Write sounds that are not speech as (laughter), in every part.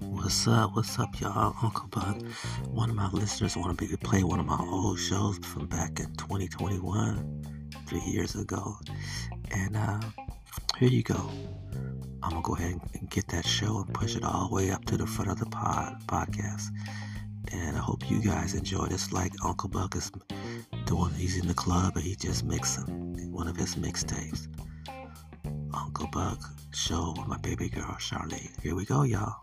What's up? What's up, y'all? Uncle Buck. One of my listeners want to play one of my old shows from back in 2021, three years ago. And uh, here you go. I'm gonna go ahead and get that show and push it all the way up to the front of the pod podcast. And I hope you guys enjoy this. Like Uncle Buck is doing, he's in the club and he just mixing one of his mixtapes. Uncle Buck show with my baby girl Charlene. Here we go, y'all.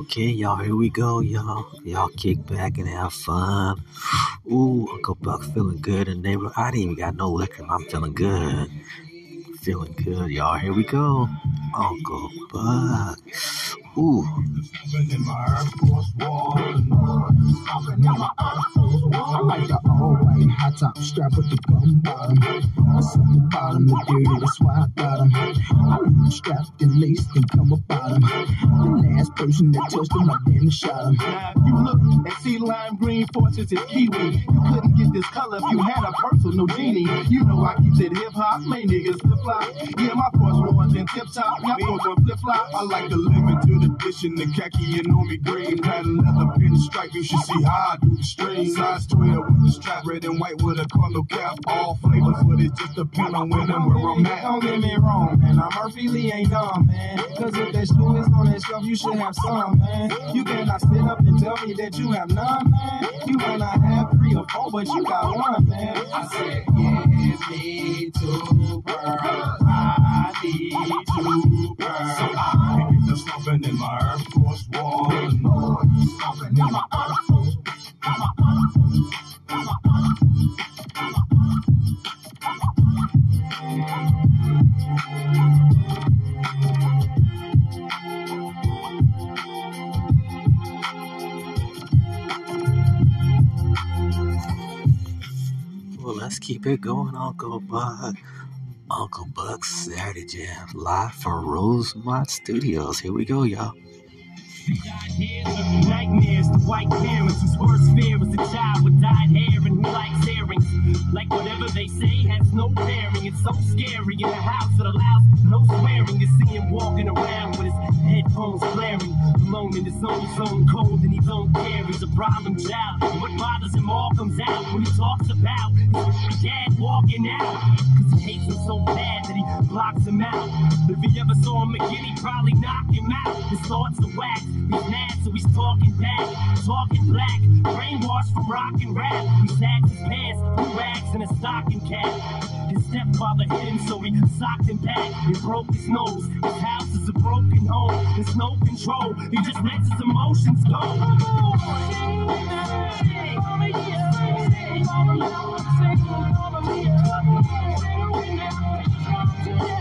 Okay, y'all, here we go, y'all. Y'all kick back and have fun. Ooh, Uncle Buck feeling good in the neighborhood. I didn't even got no liquor. I'm feeling good. Feeling good, y'all. Here we go. Uncle Buck. Ooh. I like the all white high top strap with the bum bottom. That's on the bottom, the dirty, that's why I got 'em. I leave strapped and laced and come about 'em. The last person that touched them, I damn shot 'em. Now, if you look and see lime green forces is kiwi, you couldn't get this color if you had a personal genie. You know I keep it hip hop, my niggas flip flop. Yeah, my force ones in tip top, y'all folks on flip flop. I like the limited the khaki and army green, pattern leather pinstripe. You should see how I do the string. Size 12 with the strap, red and white with a color cap. All flavors, but it just depends on when and where I'm at. Don't get me wrong, man. I'm Murphy Lee ain't dumb, man. Cause if there's two is on that shelf, you should have some, man. You cannot sit up and tell me that you have none, man. You might not have three or four, but you got one, man. I said, give me two pearls. I need two pearls. So I in my Air Force. Stomping in my Air Force. Well, let's keep it going, Uncle Buck. Uncle Buck's Saturday Jam live from Rosemont Studios. Here we go, y'all. Nightmares to white parents whose worst fear is a child with dyed hair and who likes earrings. Like whatever they say has no bearing. It's so scary in a house that allows no swearing. To see him walking around with his headphones blaring. Alone in his own zone, cold and he don't care. He's a problem child. What bothers him all comes out when he talks about his dad walking out. Cause he hates him so bad that he blocks him out. If he ever saw him again, he'd probably knock him out. His thoughts are whacked. He's mad, so he's talking back, talking black, brainwashed from rock and rap. He sags his pants, blue rags, and a stocking cap. His stepfather hit him, so he socked him back and broke his nose. His house is a broken home, there's no control. He just lets his emotions go. Entertainment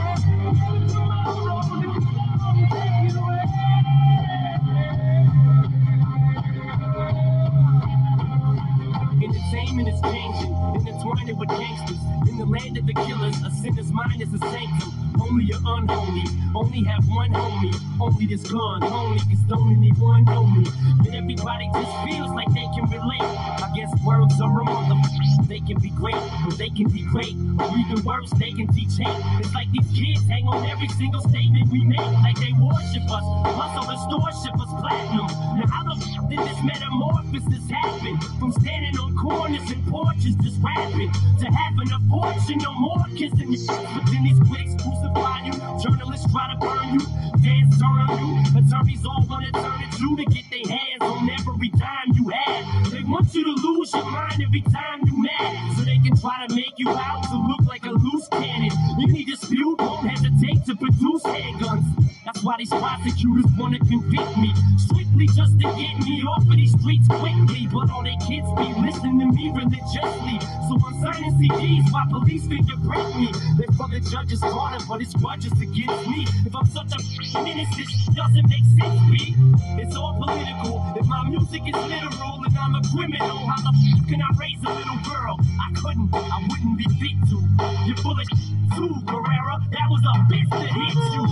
is a sanctum. Only unholy, only have one homie. Only this gun, only cause don't one know me. And everybody just feels like they can relate. I guess words are a motherfucker. They can be great, or they can be great. Or even worse, they can teach hate. It's like these kids hang on every single statement we make, like they worship us. The store, ship us platinum. Now how the f did this metamorphosis happen? From standing on corners and porches just rapping to having a fortune, no more kissing. But then these critics crucify you, journalists try to burn you, fans turn you, attorneys all wanna turn it you to get their hands on every dime you have. They want you to lose your mind every time you mad, so they can try to make you out to look like a loose cannon. Any dispute won't hesitate to produce handguns. That's why these prosecutors wanna convict me, strictly just to get me off of these streets quickly. But all they kids be listening to me religiously, so I'm signing CDs while police fingerprint me. They for the judge's corner, but it's grudges against me. If I'm such a menace, this doesn't make sense, B. It's all political. If my music is literal and I'm a criminal, how the f can I raise a little girl? I couldn't, I wouldn't be fit to. You're full of too, Guerrera. That was a bitch that hit you.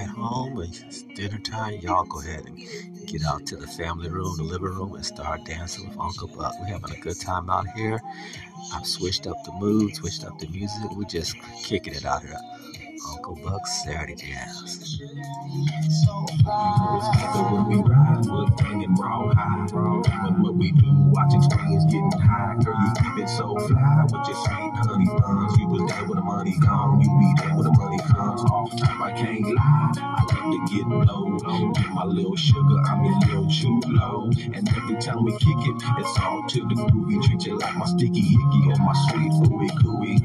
At home it's dinner time, y'all go ahead and get out to the family room, the living room, and start dancing with Uncle Buck. We're having a good time out here. I've switched up the mood, switched up the music. We're just kicking it out here. Uncle Buck's Saturday Jazz. What's happening when we ride? We're banging raw high. When what we do, watching screens getting high. Girl, you keep it so fly with your sweet honey buns. You was there when the money gone. You be there when the money comes. Off time, I can't lie. I love to get low. Get my little sugar, I'm your little chulo. And every time we kick it, it's all to the groovy. Treat you like my sticky icky or my sweet ooey gooey.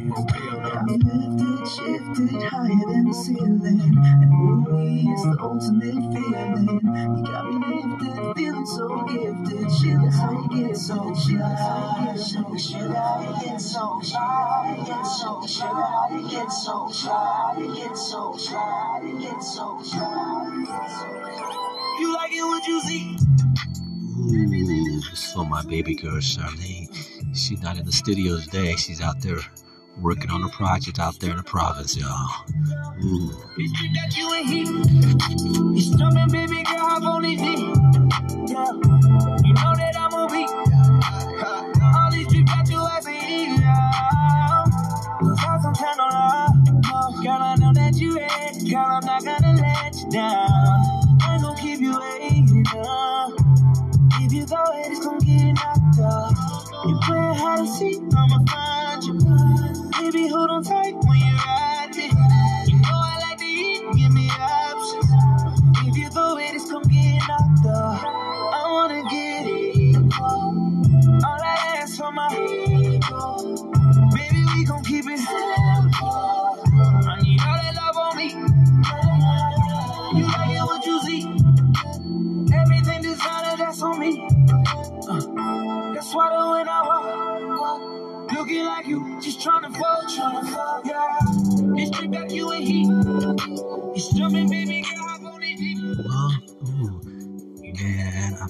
lifted, shifted higher than the ceiling. And movies, the ultimate feeling. You got me lifted, feeling so gifted. Sugar, how you get so shy. Sugar, sugar, how you get so sugar, how you shy. You get so shy. You like it what you see? Ooh, this is for my baby girl, Charlene. She's not in the studio today. She's out there working on a project out there in the province, y'all.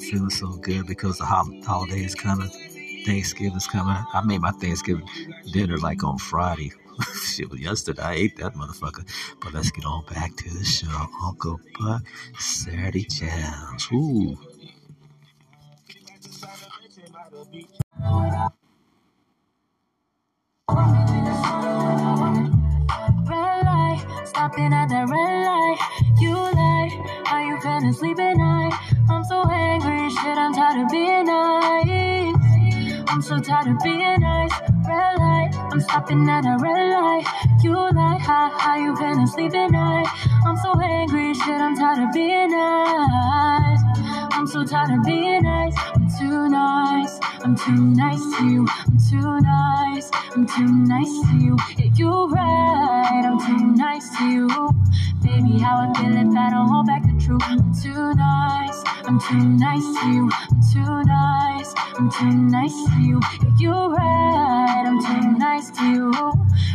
Feeling so good because the holiday is coming. Thanksgiving's coming. I made my Thanksgiving dinner like on Friday. (laughs) Shit was yesterday. I ate that motherfucker. But let's get on back to the show. Uncle Buck, Saturday Jams. Ooh. red light, stopping at that red light. You you feeling sleep at night? I'm so angry, shit, I'm tired of being nice. I'm so tired of being nice. Red light, I'm stopping at a red light. You lie, how, how you feeling sleep at night? I'm so angry, shit, I'm tired of being nice. I'm so tired of being nice. I'm too nice. I'm too nice to you. I'm too nice. I'm too nice to you. Yeah, you're right. I'm too nice to you. Baby, how I feel if I don't hold back the truth. I'm too nice. I'm too nice to you. I'm too nice. I'm too nice to you. Yeah, you're right. I'm too nice to you.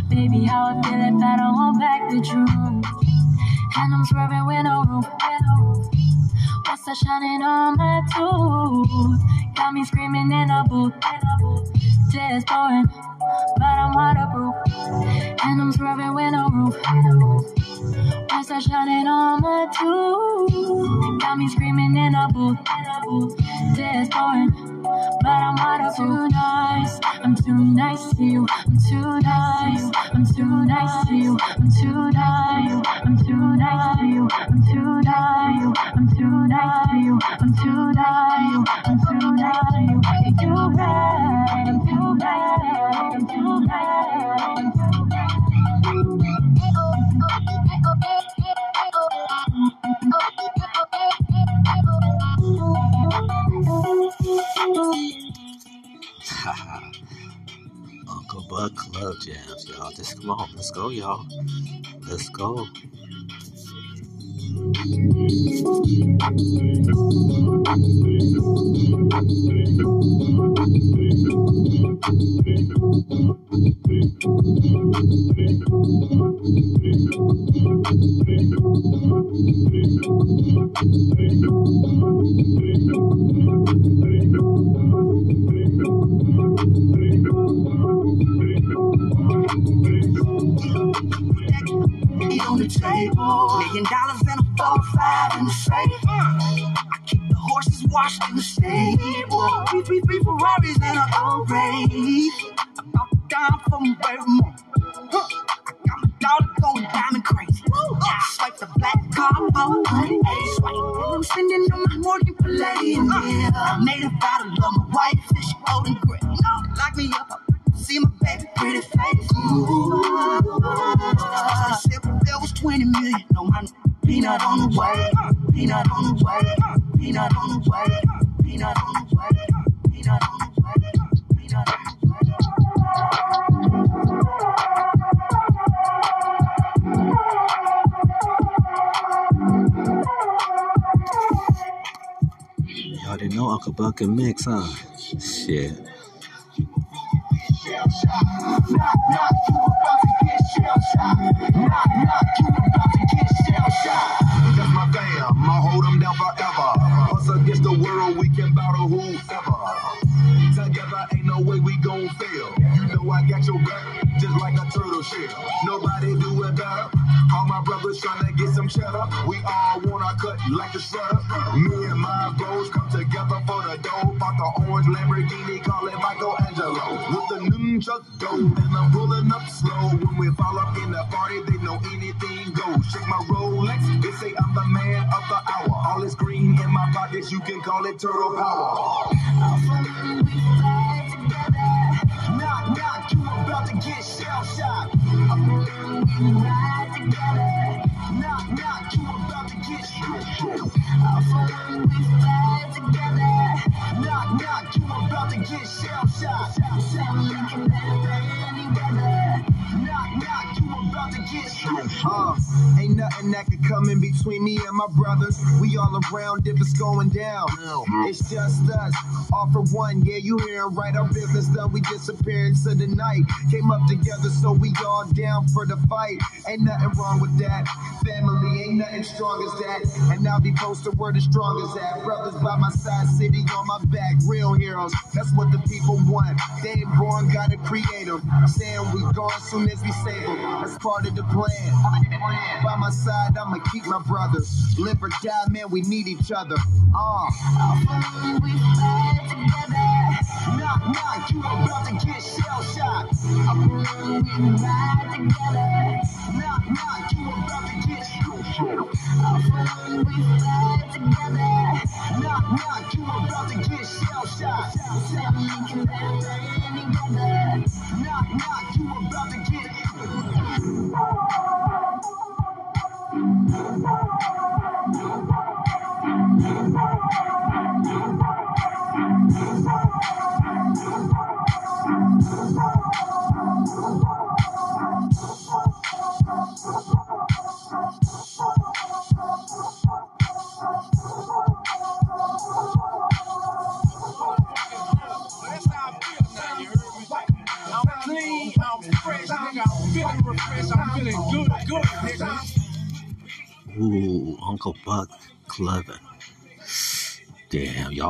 Baby, how I feel if I don't hold back the truth. And I'm swerving with no roof. with no roof. What's that shining on my tooth? Got me screaming in a booth. Just pouring, but I'm waterproof. And I'm swerving with no roof. What's that shining on my tooth? Got me screaming in a booth. Just pouring, but I'm waterproof. Too nice, I'm too nice to you. I'm too nice, I'm too nice to you. I'm too nice, I'm too nice to you. I'm too nice, I'm too nice to you. I'm too nice, I'm too nice to you. You're right, I'm too nice, I'm too nice, I'm too (laughs) Uncle Buck Club Jams, y'all. Just come on, let's go, y'all. Let's go. (laughs) on the table. Million dollars and a four, five in the safe. I keep the horses washed in stable. Three, three, three Ferraris and an old race. I'm about dime from Baltimore. I got my daughter going diamond crazy. I swipe the black honey, swipe. I'm spending on my lady and yeah. I made a out of my she old and. No, lock me up, see my baby pretty face. Ooh, silver bill was 20 million. No, my peanut on the way, peanut on the way, peanut on the way, peanut on the way, peanut on the way, peanut on Y'all didn't know Uncle Buck can mix, huh? Shit. That's my fam. I'll hold them down forever. Us against the world, we can battle whoever. Together, ain't no way we gon' fail. You know I got your back, just like a turtle shell. Nobody do it better. All my brothers tryna get some cheddar. We all want our cut like the shredder. Me and my bros come together for the dough. Bought the orange Lamborghini, call it Michelangelo. With the nunchuck dough, and I'm pulling up slow. When we fall up in the party, they know anything goes. Shake my Rolex, they say I'm the man of the hour. All this green in my pockets, you can call it turtle power. That could come in between me and my brothers. We all around if it's going down. It's just us. All for one, yeah, you hearing right. Our business done, we disappear into the night. Came up together, so we all down for the fight. Ain't nothing wrong with that. Family ain't nothing strong as that. And I'll be posted where the strong as that. Brothers by my side, city on my back. Real heroes, that's what the people want. They ain't born, gotta create them. Saying we gone soon as we save them. That's part of the plan. By my side, I'ma keep my brothers. Live or die, man, we need each other. Uh. We ride together. Knock, knock, you about to get shell. Knock, knock, you about to get shell. Knock, knock, you about to get shell.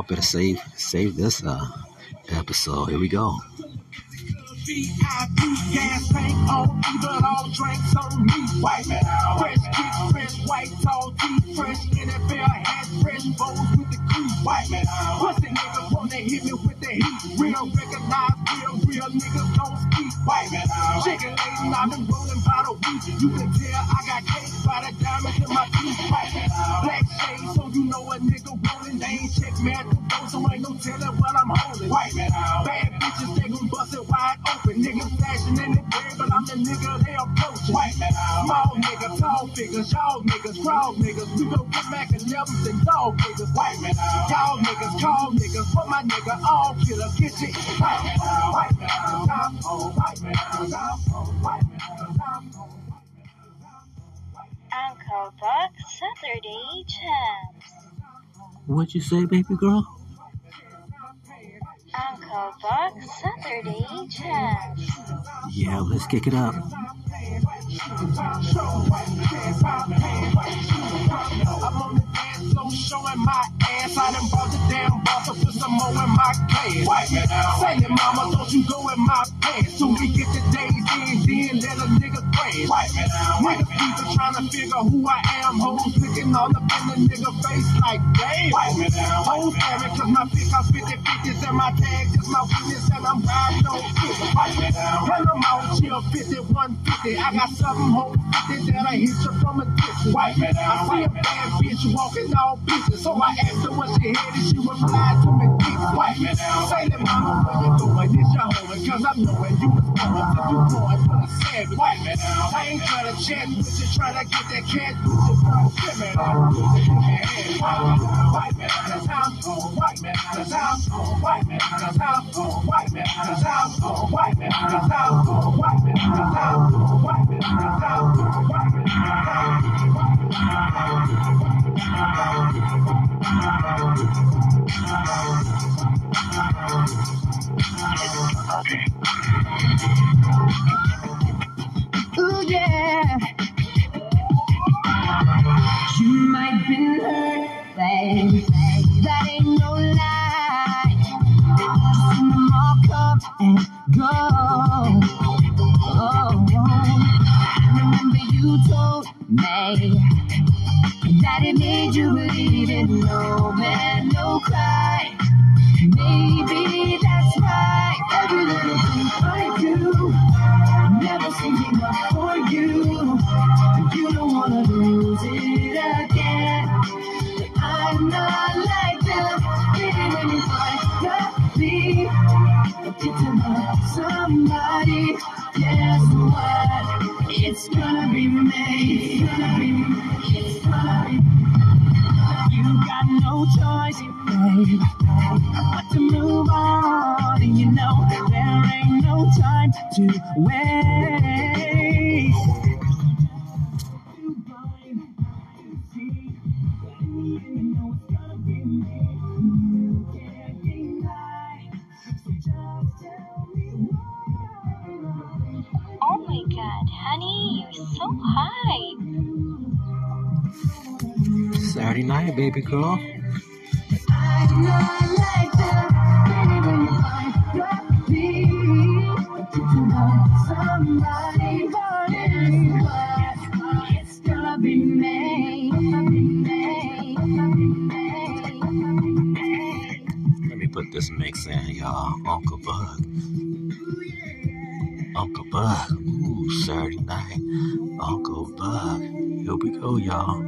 Y'all better save save this uh episode. Here we go. VIP gas tank on even all drinks on me. White. Fresh kick, fresh white tall tee, fresh NFL hat, fresh bows with the crew. White. Pussy niggas wanna hit me with the heat. Real recognize real, real niggas don't speak. White. Chicken laden, I've been rolling by the week. You can What'd you say, baby girl? Uncle Buck Saturday Champs. Yeah, let's kick it up. I'm on the dance floor showing my ass. I done bought the damn boss put some more in my cash. White man out. A nigga crash. face. Wipe me down, wipe me down. trying to figure who I am. Hoes looking all up in the nigga face like damn. Down. Hoes staring cause my pick up 50 50s and my tag is my witness and I'm riding on 50. Wipe me down. And I'm out chill 50, 150. I got something whole 50 that I hit you from a distance. Down. I see a bad bitch walking all bitches. So I asked her what she had and she replied to me, me down. Say that mama, where you going? This your home cause I'm knowing you was born to do more for the savage. Down. I ain't trying to chat with you, trying to get that cat you from Shimmy. Wipe me down. That's how me down. That's how me down. That's how me down. That's how me down. That's how me down. That's how Wipe me down. That's how Wipe me down. Ooh, yeah. You might been hurt, baby. My god, honey, you're so high. Saturday night, baby girl. Let me put this mix in, y'all. Uncle Buck. Uncle Buck. Saturday night. Uncle Buck. Here we go, y'all.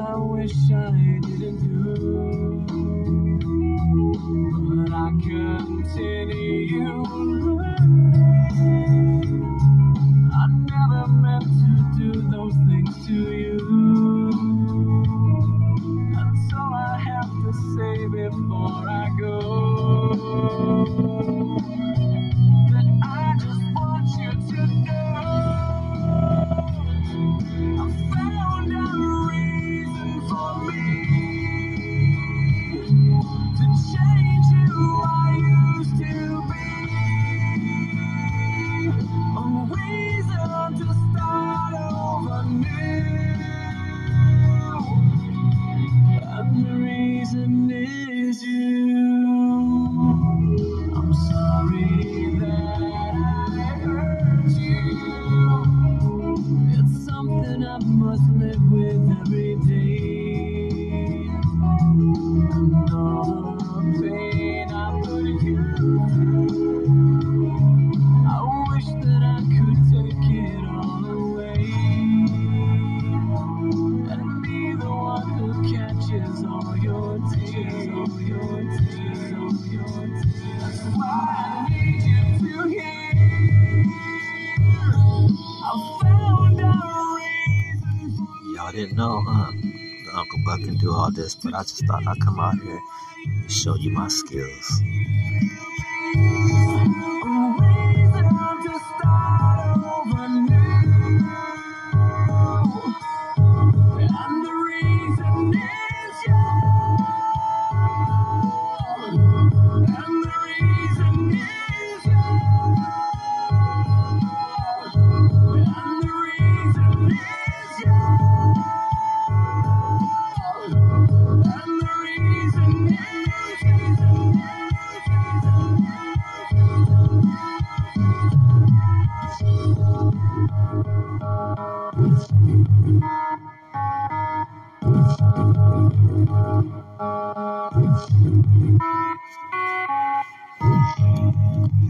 I wish I didn't do. But I continue but I just thought I'd come out here and show you my skills.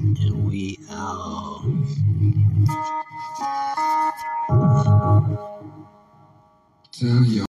And we. Tell.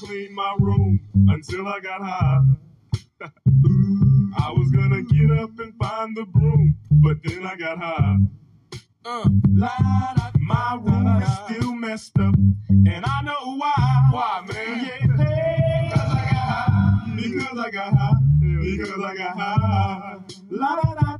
Clean my room until I got high. (laughs) I was gonna get up and find the broom, but then I got high. Uh, my room is still messed up, and I know why. Why, man? Yeah, because I got high. Because I got high. La da da da da da.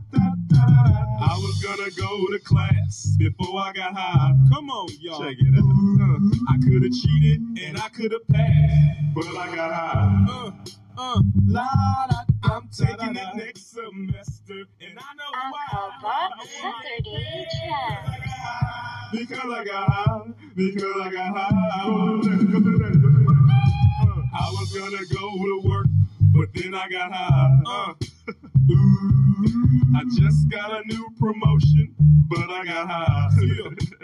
I was gonna go to class before I got high. Come on, y'all. Check it out. Uh, I could have cheated and I could have passed, but I got high. Uh, uh, la da. I'm taking it next semester, and I know why. Bob Saturday Chat. Because I got high. Because I got high. I was gonna go to work, but then I got high. Uh. I just got a new promotion, but I got high. (laughs)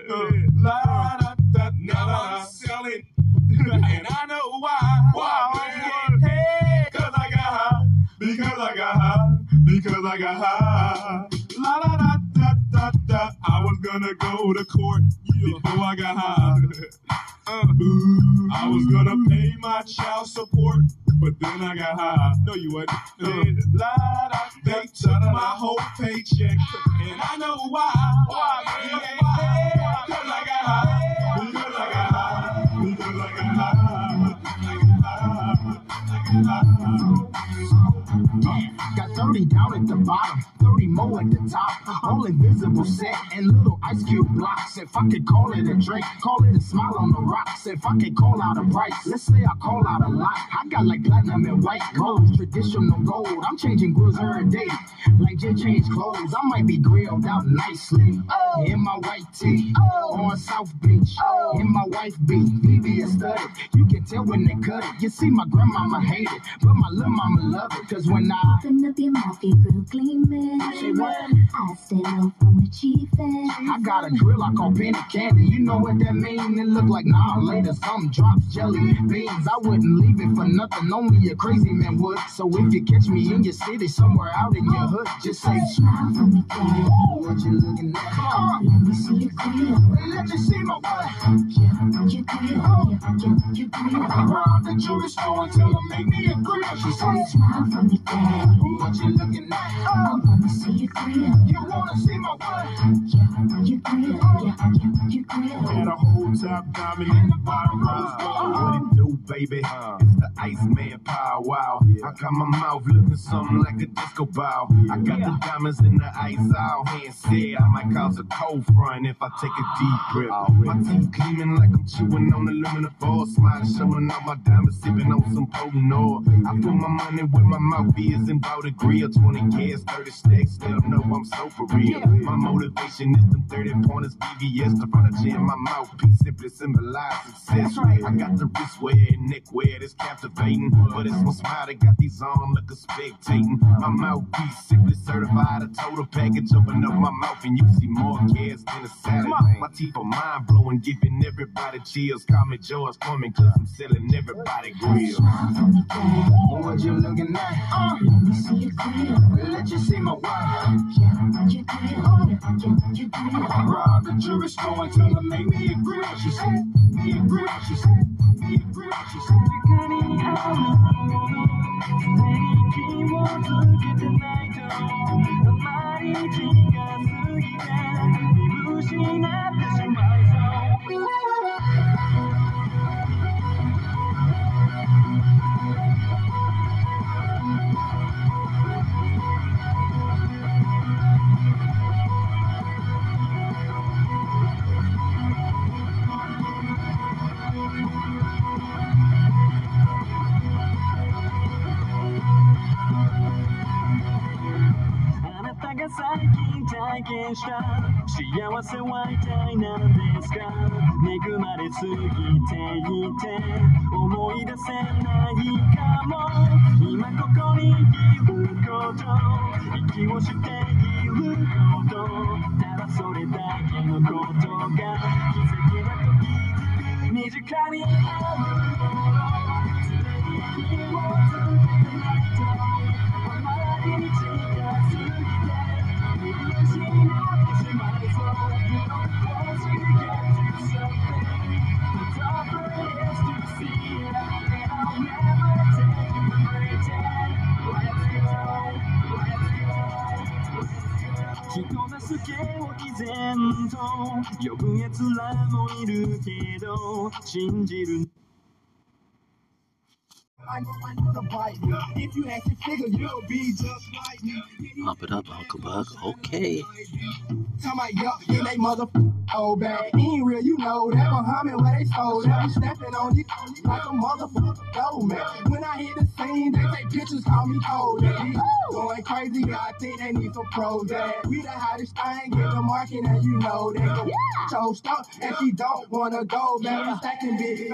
Uh, la, da, da, now I'm selling, (laughs) and I know why. Why, man? Hey, cause I got high. Because I got high. Because I got high. La da da da. I was gonna go to court before I got high. (laughs) Uh, I was gonna pay my child support, but then I got high. No, you wasn't. Uh, they took my whole paycheck, and I know why. Why, man? Why? Because I got high. Because I got high. Because I got high. Got 30 down at the bottom, 30 more at the top. All invisible set and little ice cube blocks. If I could call it a drink, call it a smile on the rocks. If I could call out a price, let's say I call out a lot. I got like platinum and white gold, traditional gold. I'm changing grills every day, like just change clothes. I might be grilled out nicely oh. in my white tee oh. on South Beach. Oh. In my wife beat, BB is studded. You can tell when they cut it. You see, my grandmama hate it, but my little mama love it. Cause when I Open up your mouth, your grill gleaming. Say what? I stay low from the chief end. I got a grill, I call penny candy. You know what that mean? It look like nah later some drops jelly beans. I wouldn't leave it for nothing. Only a crazy man would. So if you catch me in your city, somewhere out in your hood, just say Smile for me, daddy. what you looking at. Come on, Let me see your grill. let me see my butt. Yeah, your grill. Yeah, yeah, your grill. Around the jewelry store until I make me a grill. She says, Smile for me. What you looking at? I Oh, wanna see your grill. you wanna see my butt? Yeah, your grill. Yeah, yeah, your grill. Had a whole top diamond in the bottom rose gold. What it do, baby? It's the Iceman Paul Wall. I got my mouth looking something like a disco ball. I got the diamonds in the ice all hand said I might cause a cold front if I take a deep breath. My teeth gleaming like I'm chewing on aluminum foil. Smile showing all my diamonds, sipping on some potent oil. I put my money where my mouth is and bout a grill. 20 gas, 30 stacks, still know I'm so for real. My motivation is them 30 pointers, VVS, the furniture in my mouthpiece simply symbolize success. I got the wrist wear and neck wear that's captivating, but it's my smile that got these on looking spectating. My mouthpiece simply certified, a total package. Open up my mouth and you see more gas than a salad. My teeth are mind blowing, giving everybody chills. Call me George Foreman, cause I'm selling everybody grills. What you looking at? Uh, let me see you clear. Let you see my wire. Yeah, you did. Uh, yeah, you did. I robbed the jewelry store until they made me a. She said, me a. She said. She said, you got it out. Making one look at the night. The mighty Jinga Sugi. 見失ってしまいそう。汗は痛いなのですか恵まれすぎていて人助けを毅然と呼ぶ奴らもいるけど信じる Pump it up, Uncle Buck. Okay. Time I yup in they mother oh, old bag. Ain't real, you know that Muhammad where they stole that. I'm stepping on it like a motherfucker gold man. When I hit the scene, they take pictures, call me cold. They be going crazy, I think they need some pros. That we the hottest thing in the market, and you know they go toast up, and she don't wanna go, man. We stacking big.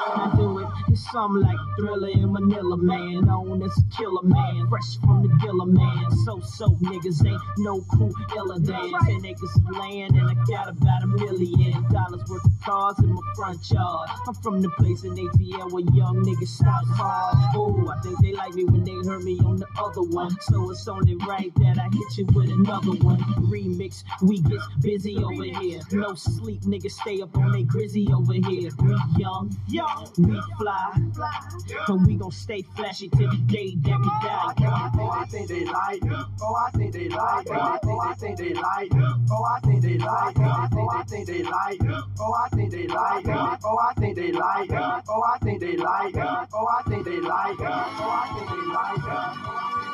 I do it. It's something like Thriller in Manila, man. Known as a killer, man. Fresh from the dealer, man. So, so niggas ain't no crew iller than 10 acres of land, and I got about a million dollars worth of cars in my front yard. I'm from the place in ATL where young niggas start hard. Oh, I think they like me when they heard me on the other one. So it's only right that I hit you with another one. Remix, we get busy over here. No sleep, niggas stay up on they grizzy over here. We young, young, we fly, and we gon' stay flashy till the day that we die. Oh, I think they like. Oh, I think they like. Oh, I think they like. Oh, I think they like. Oh, I think they like. Oh, I think they like. Oh, I think they like. Oh, I think they like. Oh, I think they like. Oh, I think they like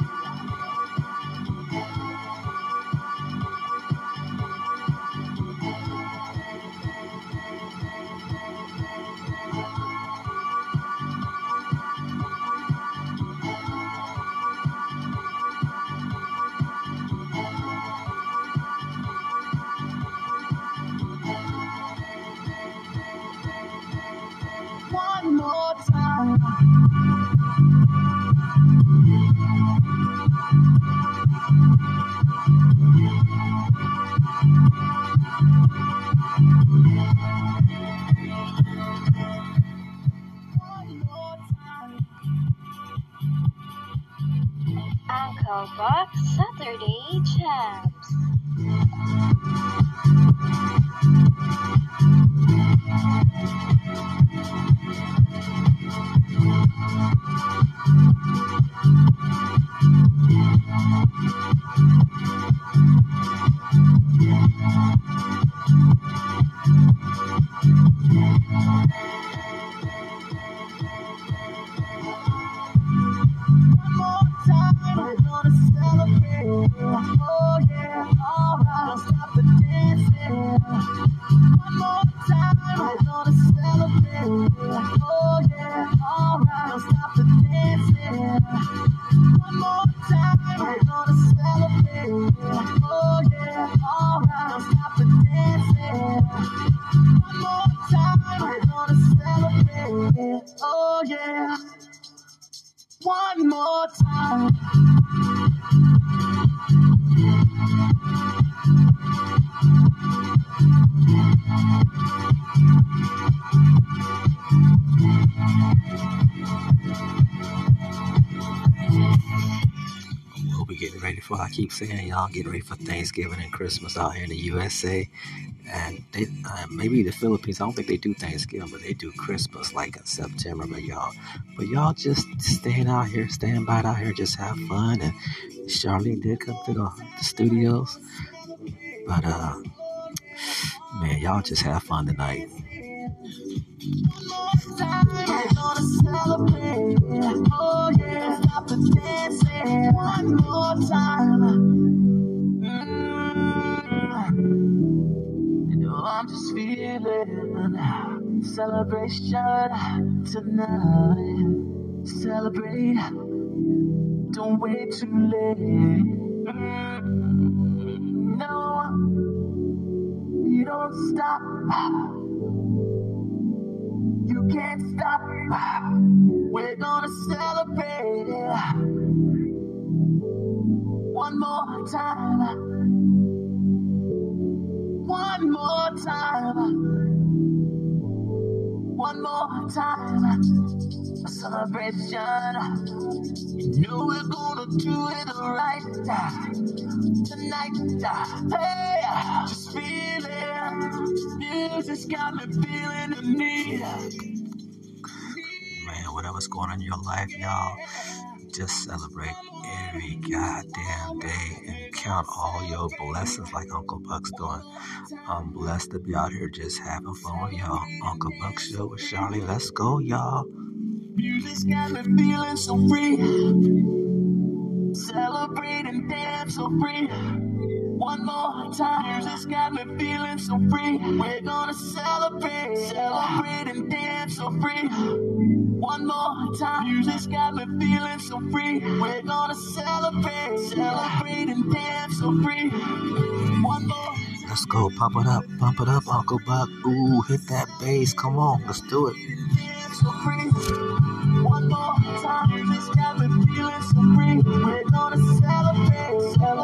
Copa Saturday Champs. I keep saying, y'all get ready for Thanksgiving and Christmas out here in the USA. And they, uh, maybe the Philippines, I don't think they do Thanksgiving, but they do Christmas like in September. But y'all, but y'all just staying out here, staying by out here, just have fun. And Charlene did come to the, the studios, but uh, man, y'all just have fun tonight. Oh yeah, one more time. Mm. I'm just feeling celebration tonight. Celebrate, don't wait too late. Mm. No, you don't stop. Can't stop. We're gonna celebrate it one more time. One more time. One more time. A celebration. You know we're gonna do it right tonight. Hey, just feel it. Music's got me feeling the need. Whatever's going on in your life, y'all, just celebrate every goddamn day and count all your blessings like Uncle Buck's doing. I'm blessed to be out here just having fun y'all. Uncle Buck Show with Charlie. Let's go, y'all. Music's got me feeling so free. Celebrate and dance so free. One more time. Music's got me feeling so free. We're gonna celebrate, celebrate and dance so free. One more time. Music's got me feeling so free. We're gonna celebrate, celebrate and dance so free. One more. Let's go. Pump it up. Pump it up, Uncle Buck. Ooh, hit that bass. Come on. Let's do it. dance so free. One more time, this got me feeling so free. We're gonna celebrate, celebrate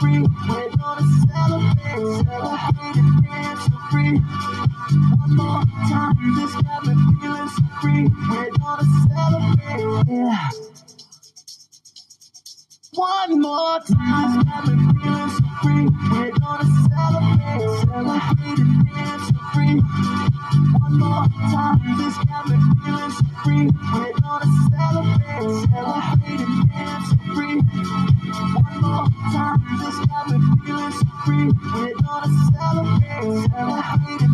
free. We're gonna celebrate, celebrate and dance so free. One more time, this got me feeling so free. We're gonna celebrate. Yeah. One more time, this got me feeling so free. We're gonna celebrate, celebrate and dance so free. One more time, this got me feeling so free. We're gonna celebrate, celebrate We're gonna celebrate, celebrate